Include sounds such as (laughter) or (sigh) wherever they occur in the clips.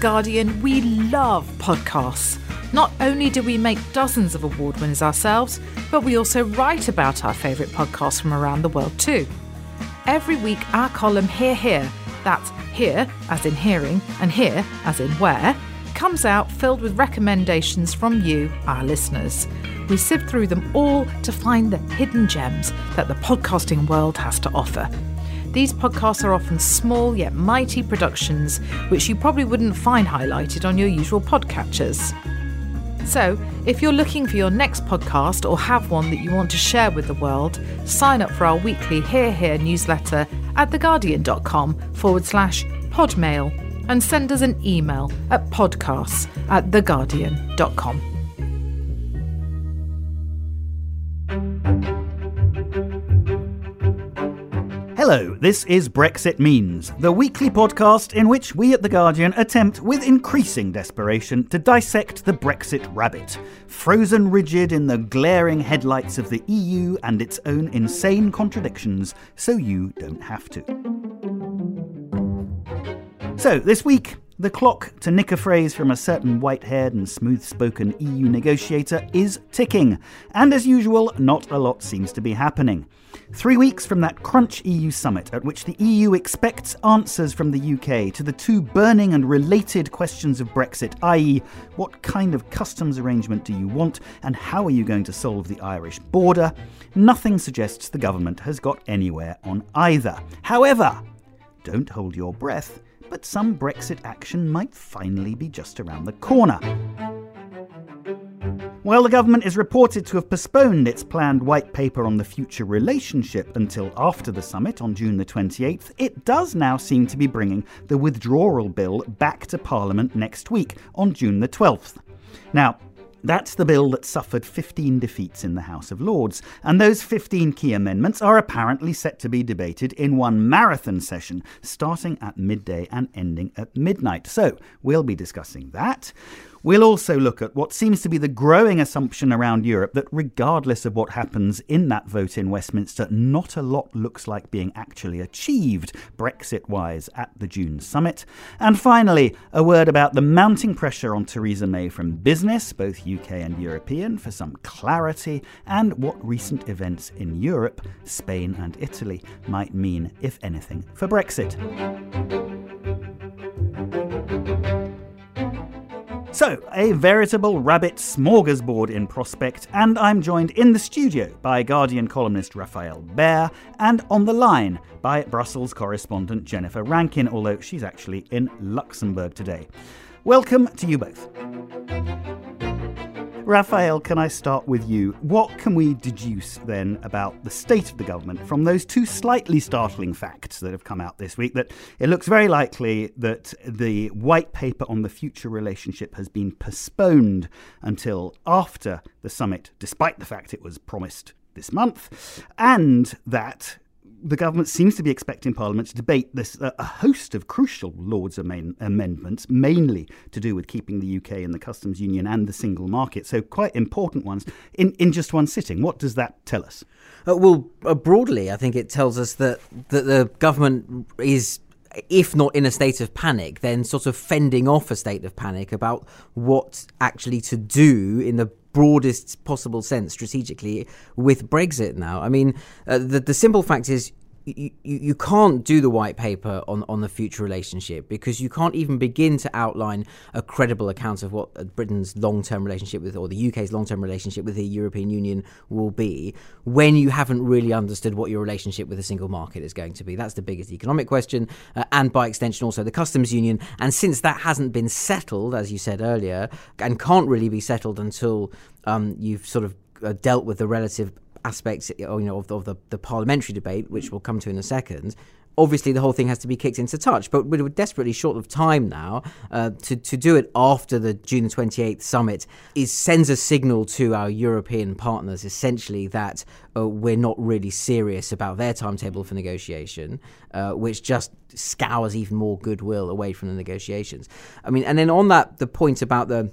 Guardian, we love podcasts. Not only do we make dozens of award winners ourselves, but we also write about our favourite podcasts from around the world too. Every week, our column Hear Here, that's hear as in hearing and here as in where, comes out filled with recommendations from you, our listeners. We sift through them all to find the hidden gems that the podcasting world has to offer. These podcasts are often small yet mighty productions, which you probably wouldn't find highlighted on your usual podcatchers. So, if you're looking for your next podcast or have one that you want to share with the world, sign up for our weekly Hear Here newsletter at theguardian.com forward slash podmail and send us an email at podcasts at theguardian.com. Hello, this is Brexit Means, the weekly podcast in which we at The Guardian attempt with increasing desperation to dissect the Brexit rabbit, frozen rigid in the glaring headlights of the EU and its own insane contradictions, so you don't have to. So, this week, the clock, to nick a phrase from a certain white haired and smooth spoken EU negotiator, is ticking. And as usual, not a lot seems to be happening. Three weeks from that Crunch EU summit, at which the EU expects answers from the UK to the two burning and related questions of Brexit, i.e., what kind of customs arrangement do you want and how are you going to solve the Irish border, nothing suggests the government has got anywhere on either. However, don't hold your breath but some Brexit action might finally be just around the corner. While the government is reported to have postponed its planned white paper on the future relationship until after the summit on June the 28th, it does now seem to be bringing the withdrawal bill back to Parliament next week on June the 12th. Now, that's the bill that suffered 15 defeats in the House of Lords, and those 15 key amendments are apparently set to be debated in one marathon session, starting at midday and ending at midnight. So, we'll be discussing that. We'll also look at what seems to be the growing assumption around Europe that, regardless of what happens in that vote in Westminster, not a lot looks like being actually achieved Brexit wise at the June summit. And finally, a word about the mounting pressure on Theresa May from business, both UK and European, for some clarity, and what recent events in Europe, Spain and Italy, might mean, if anything, for Brexit. So, a veritable rabbit smorgasbord in prospect, and I'm joined in the studio by Guardian columnist Rafael Behr and on the line by Brussels correspondent Jennifer Rankin, although she's actually in Luxembourg today. Welcome to you both. Rafael, can I start with you? What can we deduce then about the state of the government from those two slightly startling facts that have come out this week? That it looks very likely that the white paper on the future relationship has been postponed until after the summit, despite the fact it was promised this month, and that the government seems to be expecting Parliament to debate this uh, a host of crucial Lords amendments, mainly to do with keeping the UK in the customs union and the single market. So quite important ones in in just one sitting. What does that tell us? Uh, well, uh, broadly, I think it tells us that that the government is if not in a state of panic, then sort of fending off a state of panic about what actually to do in the broadest possible sense strategically with Brexit now. I mean, uh, the, the simple fact is you, you can't do the white paper on, on the future relationship because you can't even begin to outline a credible account of what Britain's long term relationship with, or the UK's long term relationship with the European Union will be when you haven't really understood what your relationship with the single market is going to be. That's the biggest economic question, uh, and by extension, also the customs union. And since that hasn't been settled, as you said earlier, and can't really be settled until um, you've sort of uh, dealt with the relative aspects you know, of, of the, the parliamentary debate, which we'll come to in a second, obviously the whole thing has to be kicked into touch. But we're desperately short of time now. Uh, to, to do it after the June 28th summit is sends a signal to our European partners essentially that uh, we're not really serious about their timetable for negotiation, uh, which just scours even more goodwill away from the negotiations. I mean, and then on that, the point about the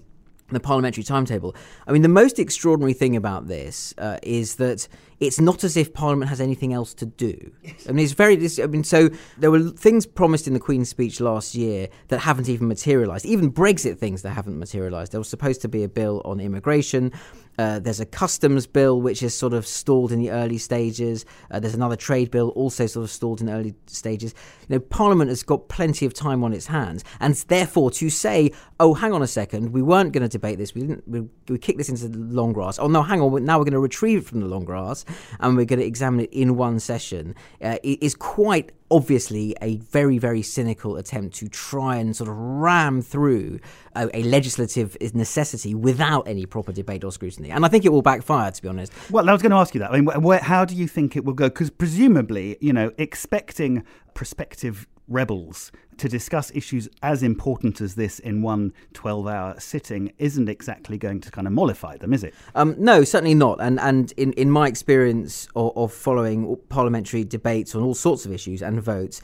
the parliamentary timetable. I mean, the most extraordinary thing about this uh, is that it's not as if Parliament has anything else to do. I mean, it's very. I mean, so there were things promised in the Queen's speech last year that haven't even materialised. Even Brexit things that haven't materialised. There was supposed to be a bill on immigration. Uh, there's a customs bill which is sort of stalled in the early stages. Uh, there's another trade bill also sort of stalled in the early stages. You know, Parliament has got plenty of time on its hands, and therefore to say, "Oh, hang on a second, we weren't going to debate this. We didn't. We, we kicked this into the long grass. Oh no, hang on. Now we're going to retrieve it from the long grass, and we're going to examine it in one session." Uh, is quite obviously a very, very cynical attempt to try and sort of ram through a, a, legislative necessity without any proper debate or scrutiny. And I think it will backfire, to be honest. Well, I was going to ask you that. I mean, where, how do you think it will go? Because presumably, you know, expecting prospective rebels to discuss issues as important as this in one 12 hour sitting isn't exactly going to kind of mollify them, is it? Um, no, certainly not. And, and in, in my experience of, of following parliamentary debates on all sorts of issues and votes,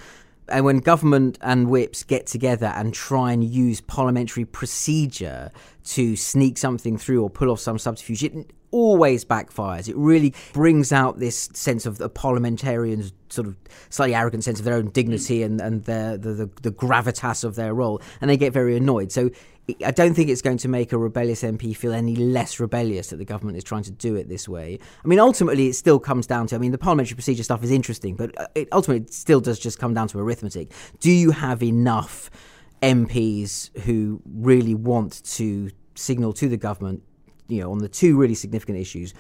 and when government and whips get together and try and use parliamentary procedure to sneak something through or pull off some subterfuge, it always backfires. It really brings out this sense of the parliamentarians' sort of slightly arrogant sense of their own dignity and, and their, the, the, the gravitas of their role, and they get very annoyed. So I don't think it's going to make a rebellious MP feel any less rebellious that the government is trying to do it this way. I mean, ultimately, it still comes down to I mean, the parliamentary procedure stuff is interesting, but uh, it ultimately still does just come down to arithmetic. Do you have enough MPs who really want to signal to the government, you know, on the two really significant issues?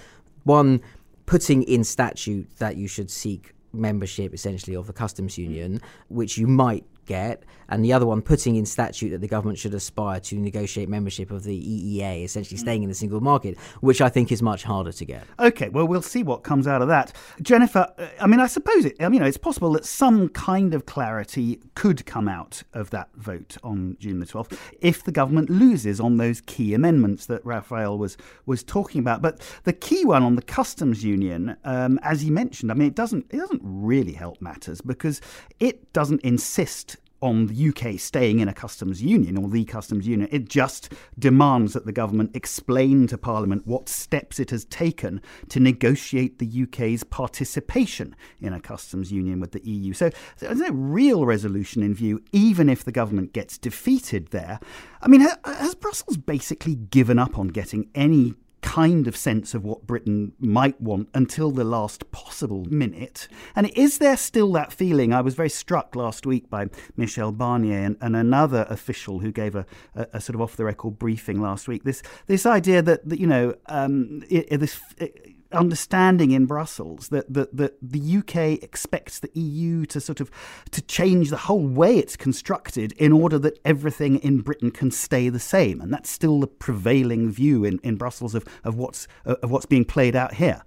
One, putting in statute that you should seek membership essentially of the customs mm. union, which you might get, and the other one putting in statute that the government should aspire to negotiate membership of the EEA, essentially mm. staying in the single market, which I think is much harder to get. Okay, well, we'll see what comes out of that. Jennifer, uh, I mean, I suppose it, I mean, it's possible that some kind of clarity could come out of that vote on June the 12th if the government loses on those key amendments that Rafael was, was talking about. But the key one on the customs union, um, as he mentioned, I mean, it doesn't, it doesn't really help matters because it doesn't insist on the UK staying in a customs union or the customs union. It just demands that the government explain to Parliament what steps it has taken to negotiate the UK's participation in a customs union with the EU. So there's no real resolution in view, even if the government gets defeated there. I mean, has Brussels basically given up on getting any kind of sense of what Britain might want until the last possible minute. And is there still that feeling? I was very struck last week by Michel Barnier and, and another official who gave a, a, a, sort of off the record briefing last week. This this idea that, that you know um, it, it, this. It, understanding in Brussels that, that, that the UK expects the EU to sort of to change the whole way it's constructed in order that everything in Britain can stay the same, and that's still the prevailing view in, in Brussels of, of what's of what's being played out here.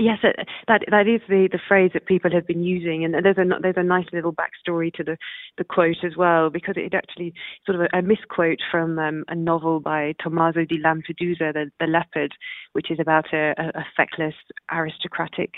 Yes, uh, that that is the, the phrase that people have been using, and there's a there's a nice little backstory to the, the quote as well, because it actually sort of a, a misquote from um, a novel by Tomasi di Lampedusa, the, the Leopard, which is about a, a feckless aristocratic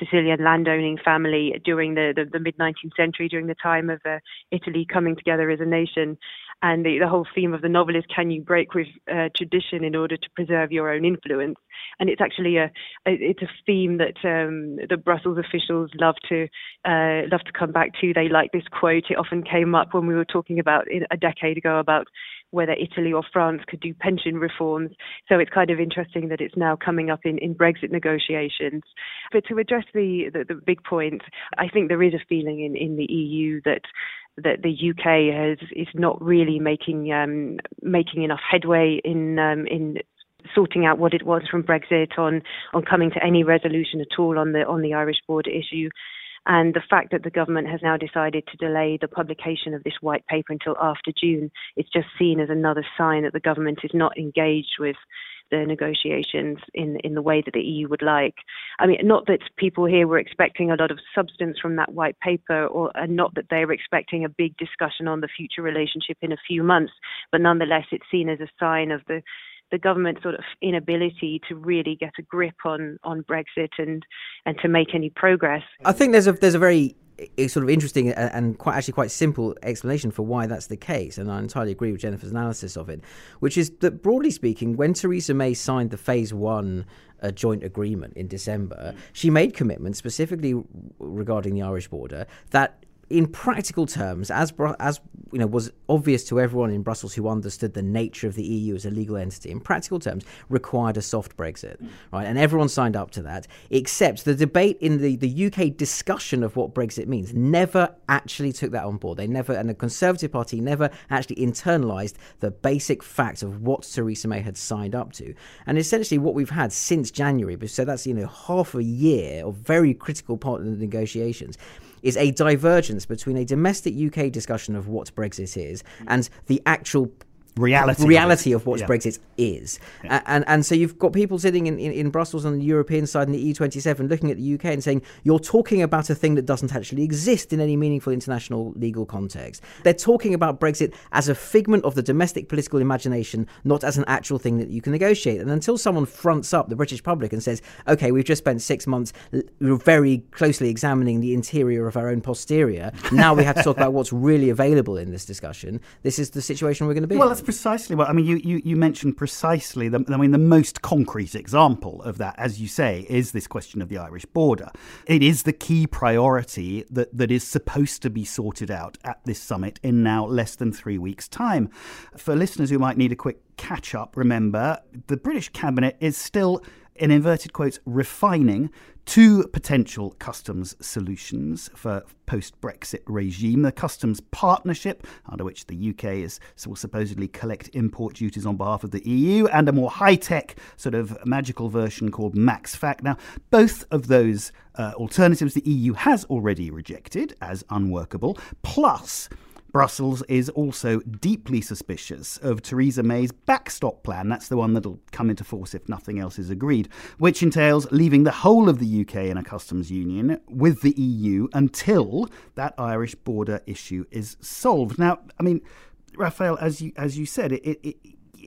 Sicilian landowning family during the, the, the mid 19th century, during the time of uh, Italy coming together as a nation. And the, the whole theme of the novel is can you break with uh, tradition in order to preserve your own influence? And it's actually a, it's a theme that um, the Brussels officials love to uh, love to come back to. They like this quote. It often came up when we were talking about a decade ago about whether Italy or France could do pension reforms. So it's kind of interesting that it's now coming up in, in Brexit negotiations. But to address the, the, the big point, I think there is a feeling in, in the EU that that the UK has is not really making um, making enough headway in um, in sorting out what it was from Brexit on on coming to any resolution at all on the on the Irish border issue. And the fact that the government has now decided to delay the publication of this white paper until after June is just seen as another sign that the government is not engaged with the negotiations in in the way that the EU would like. I mean, not that people here were expecting a lot of substance from that white paper, or and not that they were expecting a big discussion on the future relationship in a few months, but nonetheless, it's seen as a sign of the the government's sort of inability to really get a grip on on Brexit and and to make any progress. I think there's a there's a very sort of interesting and quite actually quite simple explanation for why that's the case, and I entirely agree with Jennifer's analysis of it, which is that broadly speaking, when Theresa May signed the Phase One uh, joint agreement in December, she made commitments specifically regarding the Irish border that in practical terms, as as you know, was obvious to everyone in Brussels who understood the nature of the EU as a legal entity. In practical terms, required a soft Brexit, right? And everyone signed up to that. Except the debate in the the UK discussion of what Brexit means never actually took that on board. They never, and the Conservative Party never actually internalised the basic fact of what Theresa May had signed up to. And essentially, what we've had since January, so that's you know half a year of very critical part of the negotiations is a divergence between a domestic UK discussion of what Brexit is mm. and the actual reality reality of, of what yeah. Brexit is. Yeah. And and so you've got people sitting in, in, in, Brussels on the European side and the E27 looking at the UK and saying, you're talking about a thing that doesn't actually exist in any meaningful international legal context. They're talking about Brexit as a figment of the domestic political imagination, not as an actual thing that you can negotiate. And until someone fronts up the British public and says, okay, we've just spent six months very closely examining the interior of our own posterior, now we have to talk about what's really available in this discussion, this is the situation we're going to be well, in precisely what I mean. You, you, you mentioned precisely. The, I mean, the most concrete example of that, as you say, is this question of the Irish border. It is the key priority that, that is supposed to be sorted out at this summit in now less than three weeks' time. For listeners who might need a quick catch up, remember the British cabinet is still in inverted quotes, refining two potential customs solutions for post Brexit regime the customs partnership, under which the UK is will supposedly collect import duties on behalf of the EU, and a more high tech, sort of magical version called Max Fac. Now, both of those uh, alternatives the EU has already rejected as unworkable, plus Brussels is also deeply suspicious of Theresa May's backstop plan. That's the one that'll come into force if nothing else is agreed, which entails leaving the whole of the UK in a customs union with the EU until that Irish border issue is solved. Now, I mean, Rafael, as you as you said, it, it,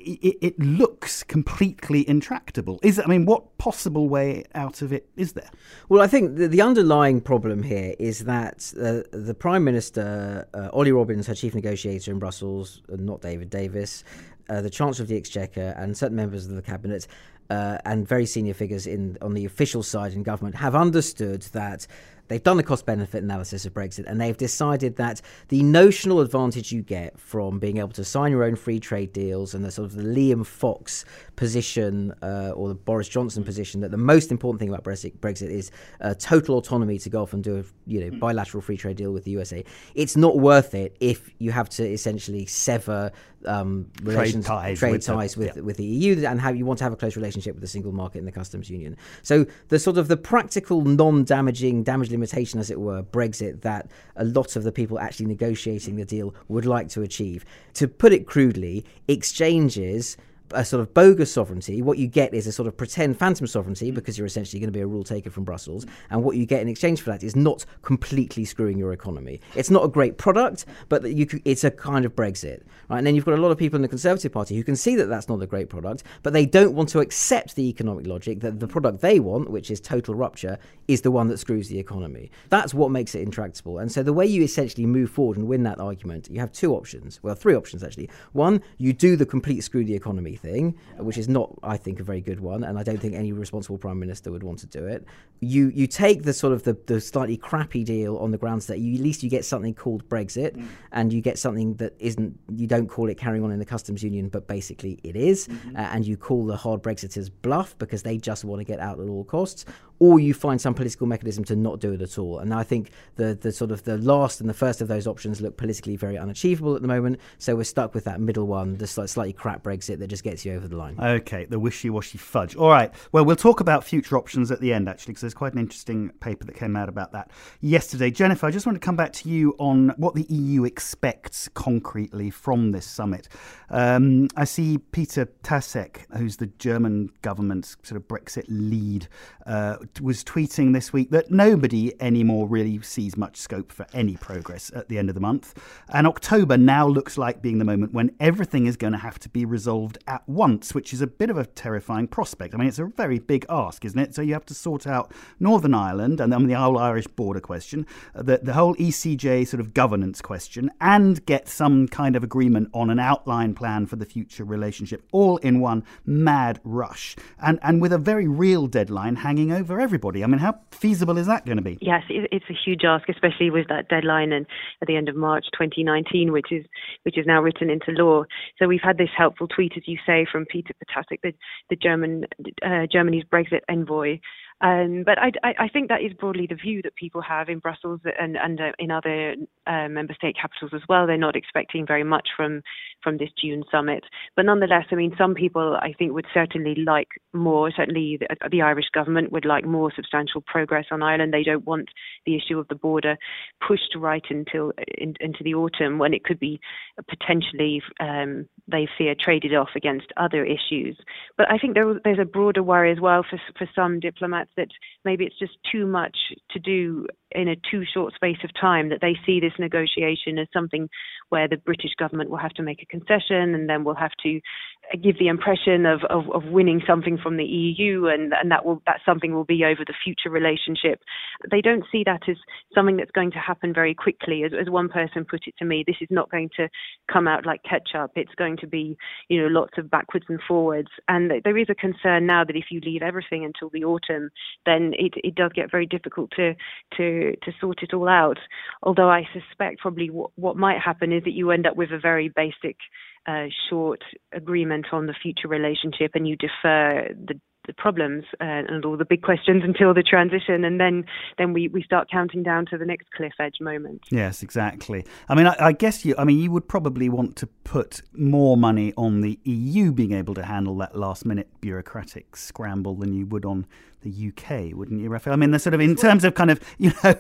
it, looks completely intractable. Is I mean, what possible way out of it is there? Well, I think the, the underlying problem here is that uh, the Prime Minister, uh, Ollie Robbins, her chief negotiator in Brussels, uh, not David Davis, uh, the Chancellor of the Exchequer, and certain members of the cabinet. Uh, and very senior figures in on the official side in government have understood that They've done the cost benefit analysis of Brexit and they've decided that the notional advantage you get from being able to sign your own free trade deals and the sort of the Liam Fox position uh, or the Boris Johnson position that the most important thing about Brexit, Brexit is uh, total autonomy to go off and do a you know bilateral free trade deal with the USA. It's not worth it if you have to essentially sever um, relations, trade ties, trade with, ties the, with, yeah. with the EU and how you want to have a close relationship with the single market and the customs union. So the sort of the practical, non-damaging, damage limitation, as it were, Brexit that a lot of the people actually negotiating the deal would like to achieve. To put it crudely, exchanges a sort of bogus sovereignty. What you get is a sort of pretend phantom sovereignty mm. because you're essentially going to be a rule taker from Brussels. And what you get in exchange for that is not completely screwing your economy. It's not a great product, but you, it's a kind of Brexit, right? And then you've got a lot of people in the Conservative Party who can see that that's not a great product, but they don't want to accept the economic logic that the product they want, which is total rupture, is the one that screws the economy. That's what makes it intractable. And so the way you essentially move forward and win that argument, you have two options. Well, three options actually. One, you do the complete screw the economy thing, which is not, I think, a very good one, and I don't think any responsible prime minister would want to do it. You you take the sort of the, the slightly crappy deal on the grounds that you, at least you get something called Brexit, mm. and you get something that isn't you don't call it carrying on in the customs union, but basically it is, mm-hmm. uh, and you call the hard Brexiters bluff because they just want to get out at all costs, or you find some political mechanism to not do it at all. And I think the the sort of the last and the first of those options look politically very unachievable at the moment. So we're stuck with that middle one, the slightly crap Brexit that just gets you over the line. Okay, the wishy-washy fudge. All right. Well, we'll talk about future options at the end actually, because there's quite an interesting paper that came out about that yesterday. Jennifer, I just want to come back to you on what the EU expects concretely from this summit. Um, I see Peter Ptassek, who's the German government's sort of Brexit lead. Uh, was tweeting this week that nobody anymore really sees much scope for any progress at the end of the month. And October now looks like being the moment when everything is going to have to be resolved at once, which is a bit of a terrifying prospect. I mean, it's a very big ask, isn't it? So you have to sort out Northern Ireland and then the whole Irish border question, uh, the, the whole ECJ sort of governance question, and get some kind of agreement on an outline plan for the future relationship, all in one mad rush. And, and with a very real deadline hanging over everybody. I mean, how feasible is that going to be? Yes, it's a huge ask, especially with that deadline and at the end of March 2019, which is which is now written into law. So we've had this helpful tweet, as you say, from Peter Ptassek, the, the German uh, Germany's Brexit envoy, um, but I, I, think that is broadly the view that people have in Brussels and, and uh, in other uh, member state capitals as well. They're not expecting very much from from this June summit. But nonetheless, I mean, some people I think would certainly like more. Certainly, the, uh, the Irish government would like more substantial progress on Ireland. They don't want the issue of the border pushed right until uh, in, into the autumn when it could be uh, potentially um, they fear traded off against other issues. But I think there, there's a broader worry as well for for some diplomats that maybe it's just too much to do in a too short space of time that they see this negotiation as something where the British government will have to make a concession and then we'll have to give the impression of, of, of winning something from the EU and, and that will that something will be over the future relationship. They don't see that as something that's going to happen very quickly. As, as one person put it to me, this is not going to come out like ketchup. It's going to be, you know, lots of backwards and forwards. And there is a concern now that if you leave everything until the autumn, then it, it does get very difficult to to to sort it all out. Although I suspect probably what, what might happen is that you end up with a very basic uh, short agreement on the future relationship and you defer the the problems uh, and all the big questions until the transition, and then then we, we start counting down to the next cliff edge moment. Yes, exactly. I mean, I, I, guess you. I mean, you would probably want to put more money on the EU being able to handle that last minute bureaucratic scramble than you would on the UK, wouldn't you, Rafael? I mean, the sort of in terms of kind of (laughs) you know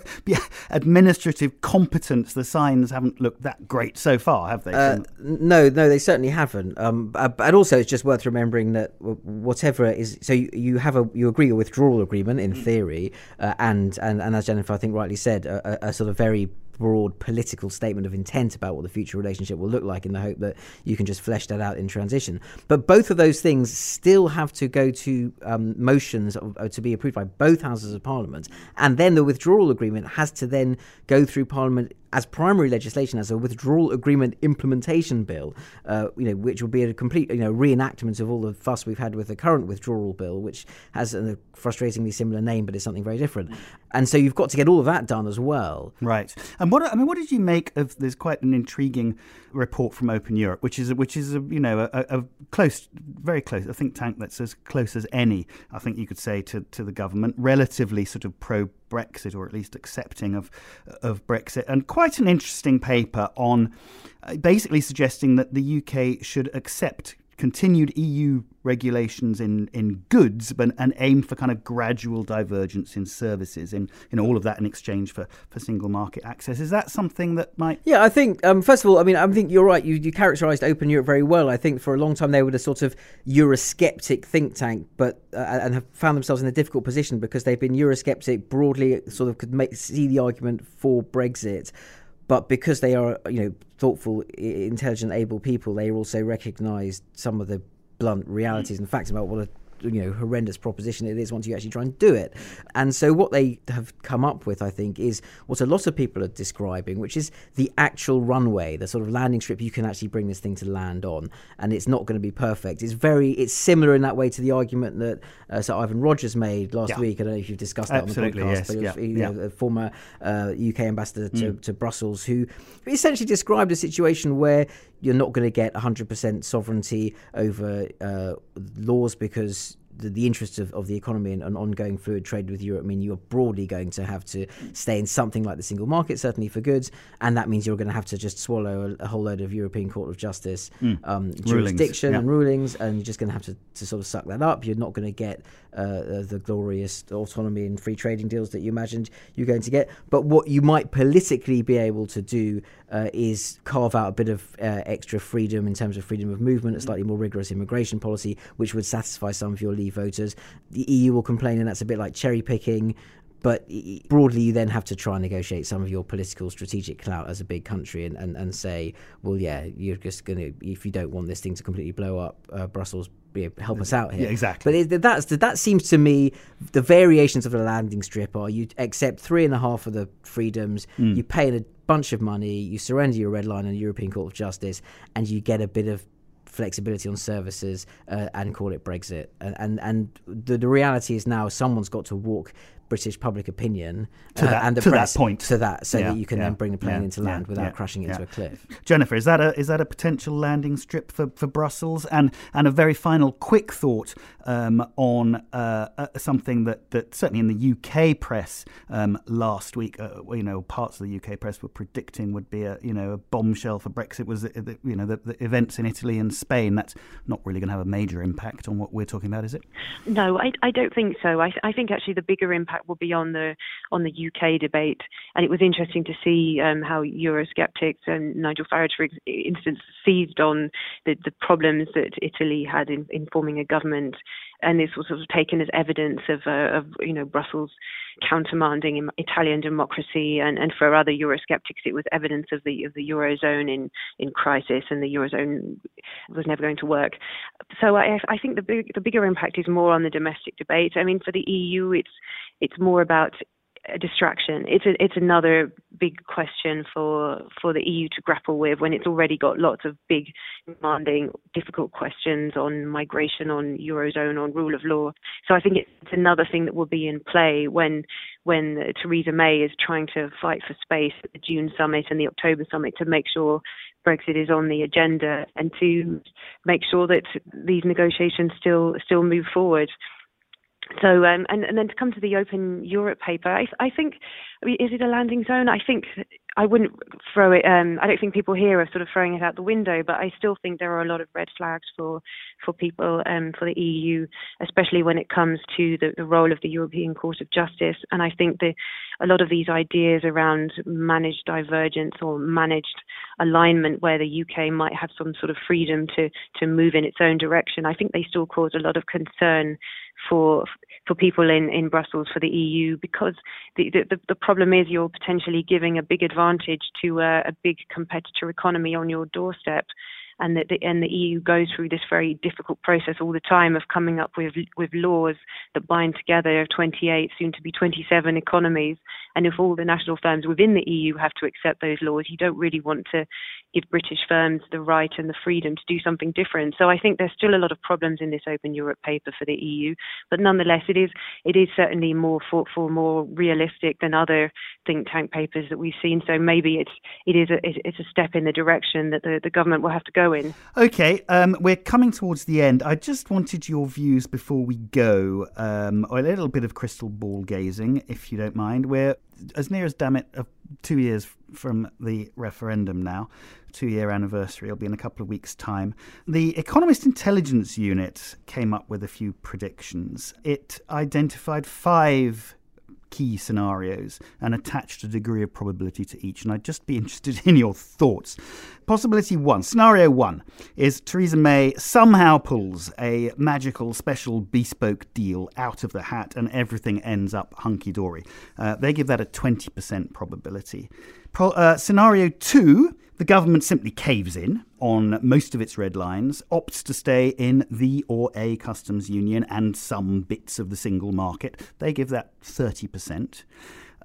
administrative competence, the signs haven't looked that great so far, have they? Uh, no, no, they certainly haven't. Um, uh, and also, it's just worth remembering that whatever is so you, you have a you agree a withdrawal agreement in mm. theory, uh, and and and as Jennifer I think rightly said, a, a sort of very broad political statement of intent about what the future relationship will look like in the hope that you can just flesh that out in transition. But both of those things still have to go to um, motions of, uh, to be approved by both houses of parliament. And then the withdrawal agreement has to then go through parliament as primary legislation as a withdrawal agreement implementation bill, uh, you know, which will be a complete, you know, reenactment of all the fuss we've had with the current withdrawal bill, which has a frustratingly similar name but is something very different. And so you've got to get all of that done as well. Right. And what I mean, what did you make of? There's quite an intriguing report from Open Europe, which is which is a, you know a, a, close, very close, a think tank that's as close as any, I think you could say, to to the government, relatively sort of pro Brexit or at least accepting of of Brexit, and quite an interesting paper on uh, basically suggesting that the UK should accept continued EU regulations in, in goods, but and aim for kind of gradual divergence in services, in, in all of that in exchange for, for single market access. Is that something that might? Yeah, I think um, first of all, I mean, I think you're right. You, you characterised Open Europe very well. I think for a long time they were a sort of Eurosceptic think tank, but uh, and have found themselves in a difficult position because they've been Eurosceptic broadly, sort of could make see the argument for Brexit but because they are you know thoughtful intelligent able people they also recognize some of the blunt realities mm. and facts about what a you know horrendous proposition it is once you actually try and do it. And so what they have come up with, I think, is what a lot of people are describing, which is the actual runway, the sort of landing strip you can actually bring this thing to land on, and it's not going to be perfect. It's very it's similar in that way to the argument that uh, Sir Ivan Rogers made last yeah. week. I don't know if you've discussed that Absolutely, on the podcast, yes. but yeah. You know, yeah. a former uh, UK ambassador to, mm. to Brussels who essentially described a situation where you're not going to get 100% sovereignty over uh, laws because the, the interests of, of the economy and, and, ongoing fluid trade with Europe mean you're broadly going to have to stay in something like the single market, certainly for goods, and that means you're going to have to just swallow a, a whole load of European Court of Justice mm. um, jurisdiction yeah. and rulings, and you're just going to have to, to sort of suck that up. You're not going to get uh, uh, the glorious autonomy and free trading deals that you imagined you're going to get. But what you might politically be able to do uh, is carve out a bit of uh, extra freedom in terms of freedom of movement, a slightly more rigorous immigration policy, which would satisfy some of your Leave voters. The EU will complain, and that's a bit like cherry picking. But broadly, you then have to try and negotiate some of your political strategic clout as a big country and, and, and say, well, yeah, you're just going to, if you don't want this thing to completely blow up, uh, Brussels help us out here. Yeah, exactly. But it, that's that seems to me the variations of the landing strip are you accept three and a half of the freedoms, mm. you pay a bunch of money, you surrender your red line in the European Court of Justice, and you get a bit of flexibility on services uh, and call it Brexit. And and, and the, the reality is now someone's got to walk British public opinion to that, uh, and the to press that point to that, so yeah, that you can yeah, then bring the plane yeah, into land without crashing into a cliff. Jennifer, is that a is that a potential landing strip for, for Brussels? And and a very final quick thought um, on uh, uh, something that, that certainly in the UK press um, last week, uh, you know, parts of the UK press were predicting would be a you know a bombshell for Brexit was the, you know the, the events in Italy and Spain. That's not really going to have a major impact on what we're talking about, is it? No, I, I don't think so. I, I think actually the bigger impact will be on the on the UK debate. And it was interesting to see um, how Eurosceptics and Nigel Farage, for instance, seized on the, the problems that Italy had in, in forming a government. And this was sort of taken as evidence of, uh, of you know, Brussels countermanding Italian democracy, and, and for other Eurosceptics, it was evidence of the of the eurozone in in crisis, and the eurozone was never going to work. So I, I think the big, the bigger impact is more on the domestic debate. I mean, for the EU, it's it's more about a distraction. It's a, it's another big question for for the EU to grapple with when it's already got lots of big, demanding, difficult questions on migration, on eurozone, on rule of law. So I think it's another thing that will be in play when when Theresa May is trying to fight for space at the June summit and the October summit to make sure Brexit is on the agenda and to make sure that these negotiations still still move forward. So, um, and, and then to come to the Open Europe paper, I, I think, I mean, is it a landing zone? I think I wouldn't throw it. Um, I don't think people here are sort of throwing it out the window, but I still think there are a lot of red flags for for people um, for the EU, especially when it comes to the, the role of the European Court of Justice. And I think the a lot of these ideas around managed divergence or managed alignment, where the UK might have some sort of freedom to to move in its own direction, I think they still cause a lot of concern for for people in, in Brussels for the EU because the, the, the problem is you're potentially giving a big advantage to a, a big competitor economy on your doorstep and that the, and the EU goes through this very difficult process all the time of coming up with with laws that bind together 28, soon to be 27 economies. And if all the national firms within the EU have to accept those laws, you don't really want to give British firms the right and the freedom to do something different. So I think there's still a lot of problems in this Open Europe paper for the EU, but nonetheless, it is it is certainly more thoughtful, more realistic than other think tank papers that we've seen. So maybe it's it is a it's a step in the direction that the, the government will have to go in. Okay, um, we're coming towards the end. I just wanted your views before we go, um, a little bit of crystal ball gazing, if you don't mind. We're as near as damn it, uh, two years from the referendum now. Two year anniversary. It'll be in a couple of weeks' time. The Economist Intelligence Unit came up with a few predictions. It identified five key scenarios and attached a degree of probability to each. And I'd just be (laughs) interested in your thoughts. Possibility one, scenario one, is Theresa May somehow pulls a magical, special, bespoke deal out of the hat and everything ends up hunky dory. Uh, they give that a 20% probability. Pro- uh, scenario two, the government simply caves in on most of its red lines, opts to stay in the or a customs union and some bits of the single market. They give that 30%.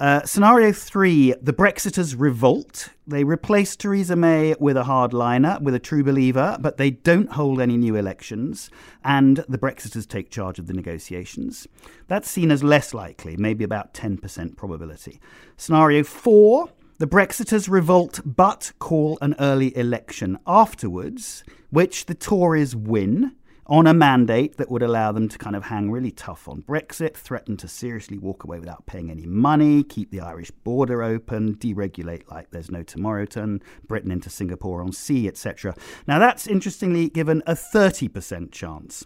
Uh, scenario three the Brexiters revolt. They replace Theresa May with a hardliner, with a true believer, but they don't hold any new elections, and the Brexiters take charge of the negotiations. That's seen as less likely, maybe about 10% probability. Scenario four the Brexiters revolt but call an early election afterwards, which the Tories win on a mandate that would allow them to kind of hang really tough on Brexit, threaten to seriously walk away without paying any money, keep the Irish border open, deregulate like there's no tomorrow, turn Britain into Singapore on sea, etc. Now, that's interestingly given a 30% chance.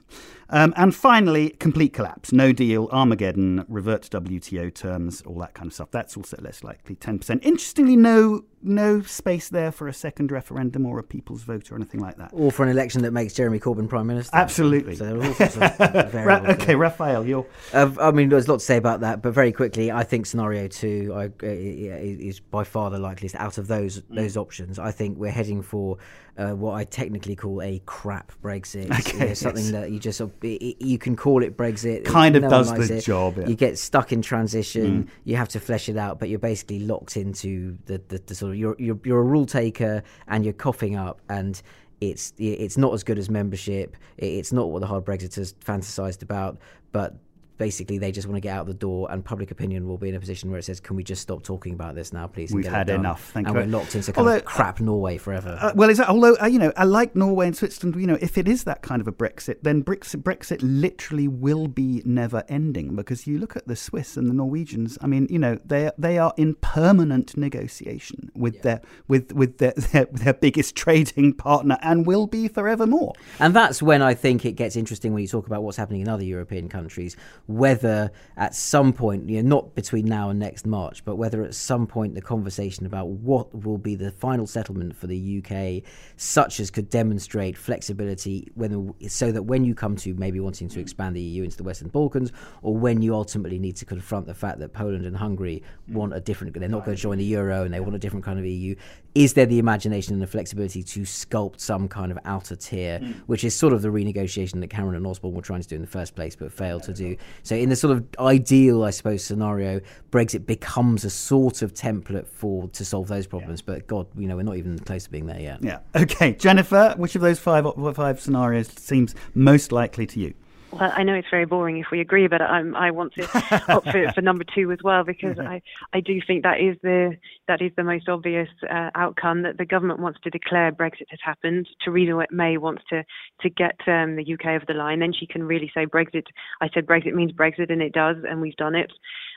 Um, and finally, complete collapse. No deal, Armageddon, revert to WTO terms, all that kind of stuff. That's also less likely, 10%. Interestingly, no no space there for a second referendum or a people's vote or anything like that. Or for an election that makes Jeremy Corbyn Prime Minister. Absolutely. So all sorts of (laughs) Ra- okay, Rafael, you're. Uh, I mean, there's a lot to say about that, but very quickly, I think scenario two I, uh, is by far the likeliest out of those mm. those options. I think we're heading for uh, what I technically call a crap Brexit. Okay, you know, something yes. that you just you can call it Brexit. Kind of no does the it. job. Yeah. You get stuck in transition. Mm. You have to flesh it out, but you're basically locked into the, the, the sort of you're, you're you're a rule taker and you're coughing up and it's it's not as good as membership. It's not what the hard Brexiters fantasized about, but basically they just want to get out the door and public opinion will be in a position where it says can we just stop talking about this now please we've had enough. Thank and you. we're locked into kind although, of crap norway forever. uh, well that, although uh, you know i like norway and switzerland you know if it is that kind of a brexit then brexit, brexit literally will be never ending because you look at the swiss and the norwegians i mean you know they they are in permanent negotiation with yeah. their with with their, (laughs) their their biggest trading partner and will be forevermore. And that's when i think it gets interesting when you talk about what's happening in other european countries whether at some point, you know, not between now and next March, but whether at some point the conversation about what will be the final settlement for the UK, such as could demonstrate flexibility, when, so that when you come to maybe wanting to expand the EU into the Western Balkans, or when you ultimately need to confront the fact that Poland and Hungary want a different, they're not going to join the euro and they want a different kind of EU, is there the imagination and the flexibility to sculpt some kind of outer tier, mm. which is sort of the renegotiation that Cameron and Osborne were trying to do in the first place, but failed to do. So, in the sort of ideal, I suppose, scenario, Brexit becomes a sort of template for to solve those problems. Yeah. But God, you know, we're not even close to being there yet. Yeah. (laughs) Okay, Jennifer, which of those five five scenarios seems most likely to you? Well, I know it's very boring if we agree, but I'm, I want to opt for, for number (laughs) two as well because I, I do think that is the that is the most obvious uh, outcome that the government wants to declare Brexit has happened. Theresa May wants to to get um, the UK over the line, then she can really say Brexit. I said Brexit means Brexit, and it does, and we've done it.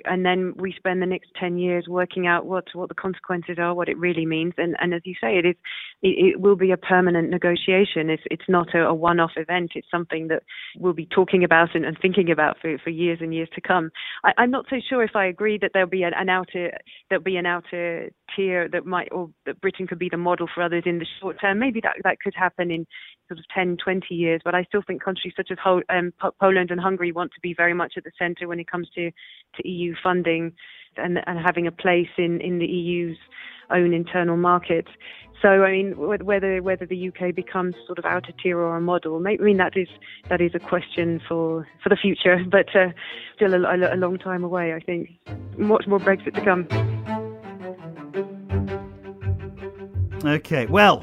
And then we spend the next ten years working out what what the consequences are, what it really means, and and as you say, it is it, it will be a permanent negotiation. It's it's not a, a one-off event. It's something that we'll be talking about and, and thinking about for, for years and years to come. I, am not so sure if I agree that there'll be an, an outer there'll be an outer tier that might or that Britain could be the model for others in the short term. Maybe that that could happen in sort of 10, 20 years. But I still think countries such as um, Poland and Hungary want to be very much at the centre when it comes to to EU funding and and having a place in in the EU's own internal market. So I mean, whether whether the UK becomes sort of outer tier or a model, I mean that is that is a question for for the future, (laughs) but uh, still a, a long time away. I think much more Brexit to come. Okay, well,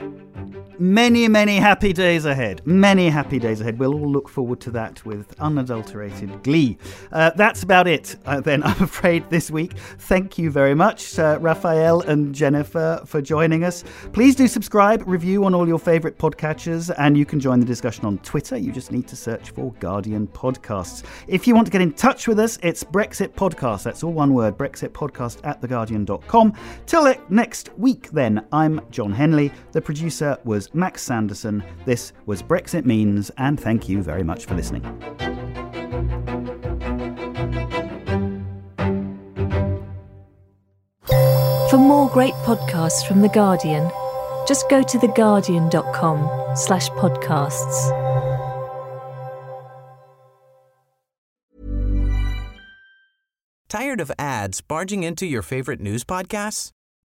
many, many happy days ahead. Many happy days ahead. We'll all look forward to that with unadulterated glee. Uh, that's about it, uh, then, (laughs) I'm afraid, this week. Thank you very much, uh, Rafael and Jennifer, for joining us. Please do subscribe, review on all your favourite podcatchers, and you can join the discussion on Twitter. You just need to search for Guardian Podcasts. If you want to get in touch with us, it's Brexit Podcast. That's all one word, Brexit Podcast at theguardian.com. Till next week, then, I'm Jon Henley. The producer was Max Sanderson. This was Brexit Means, and thank you very much for listening. For more great podcasts from The Guardian, just go to theguardian.com slash podcasts. Tired of ads barging into your favorite news podcasts?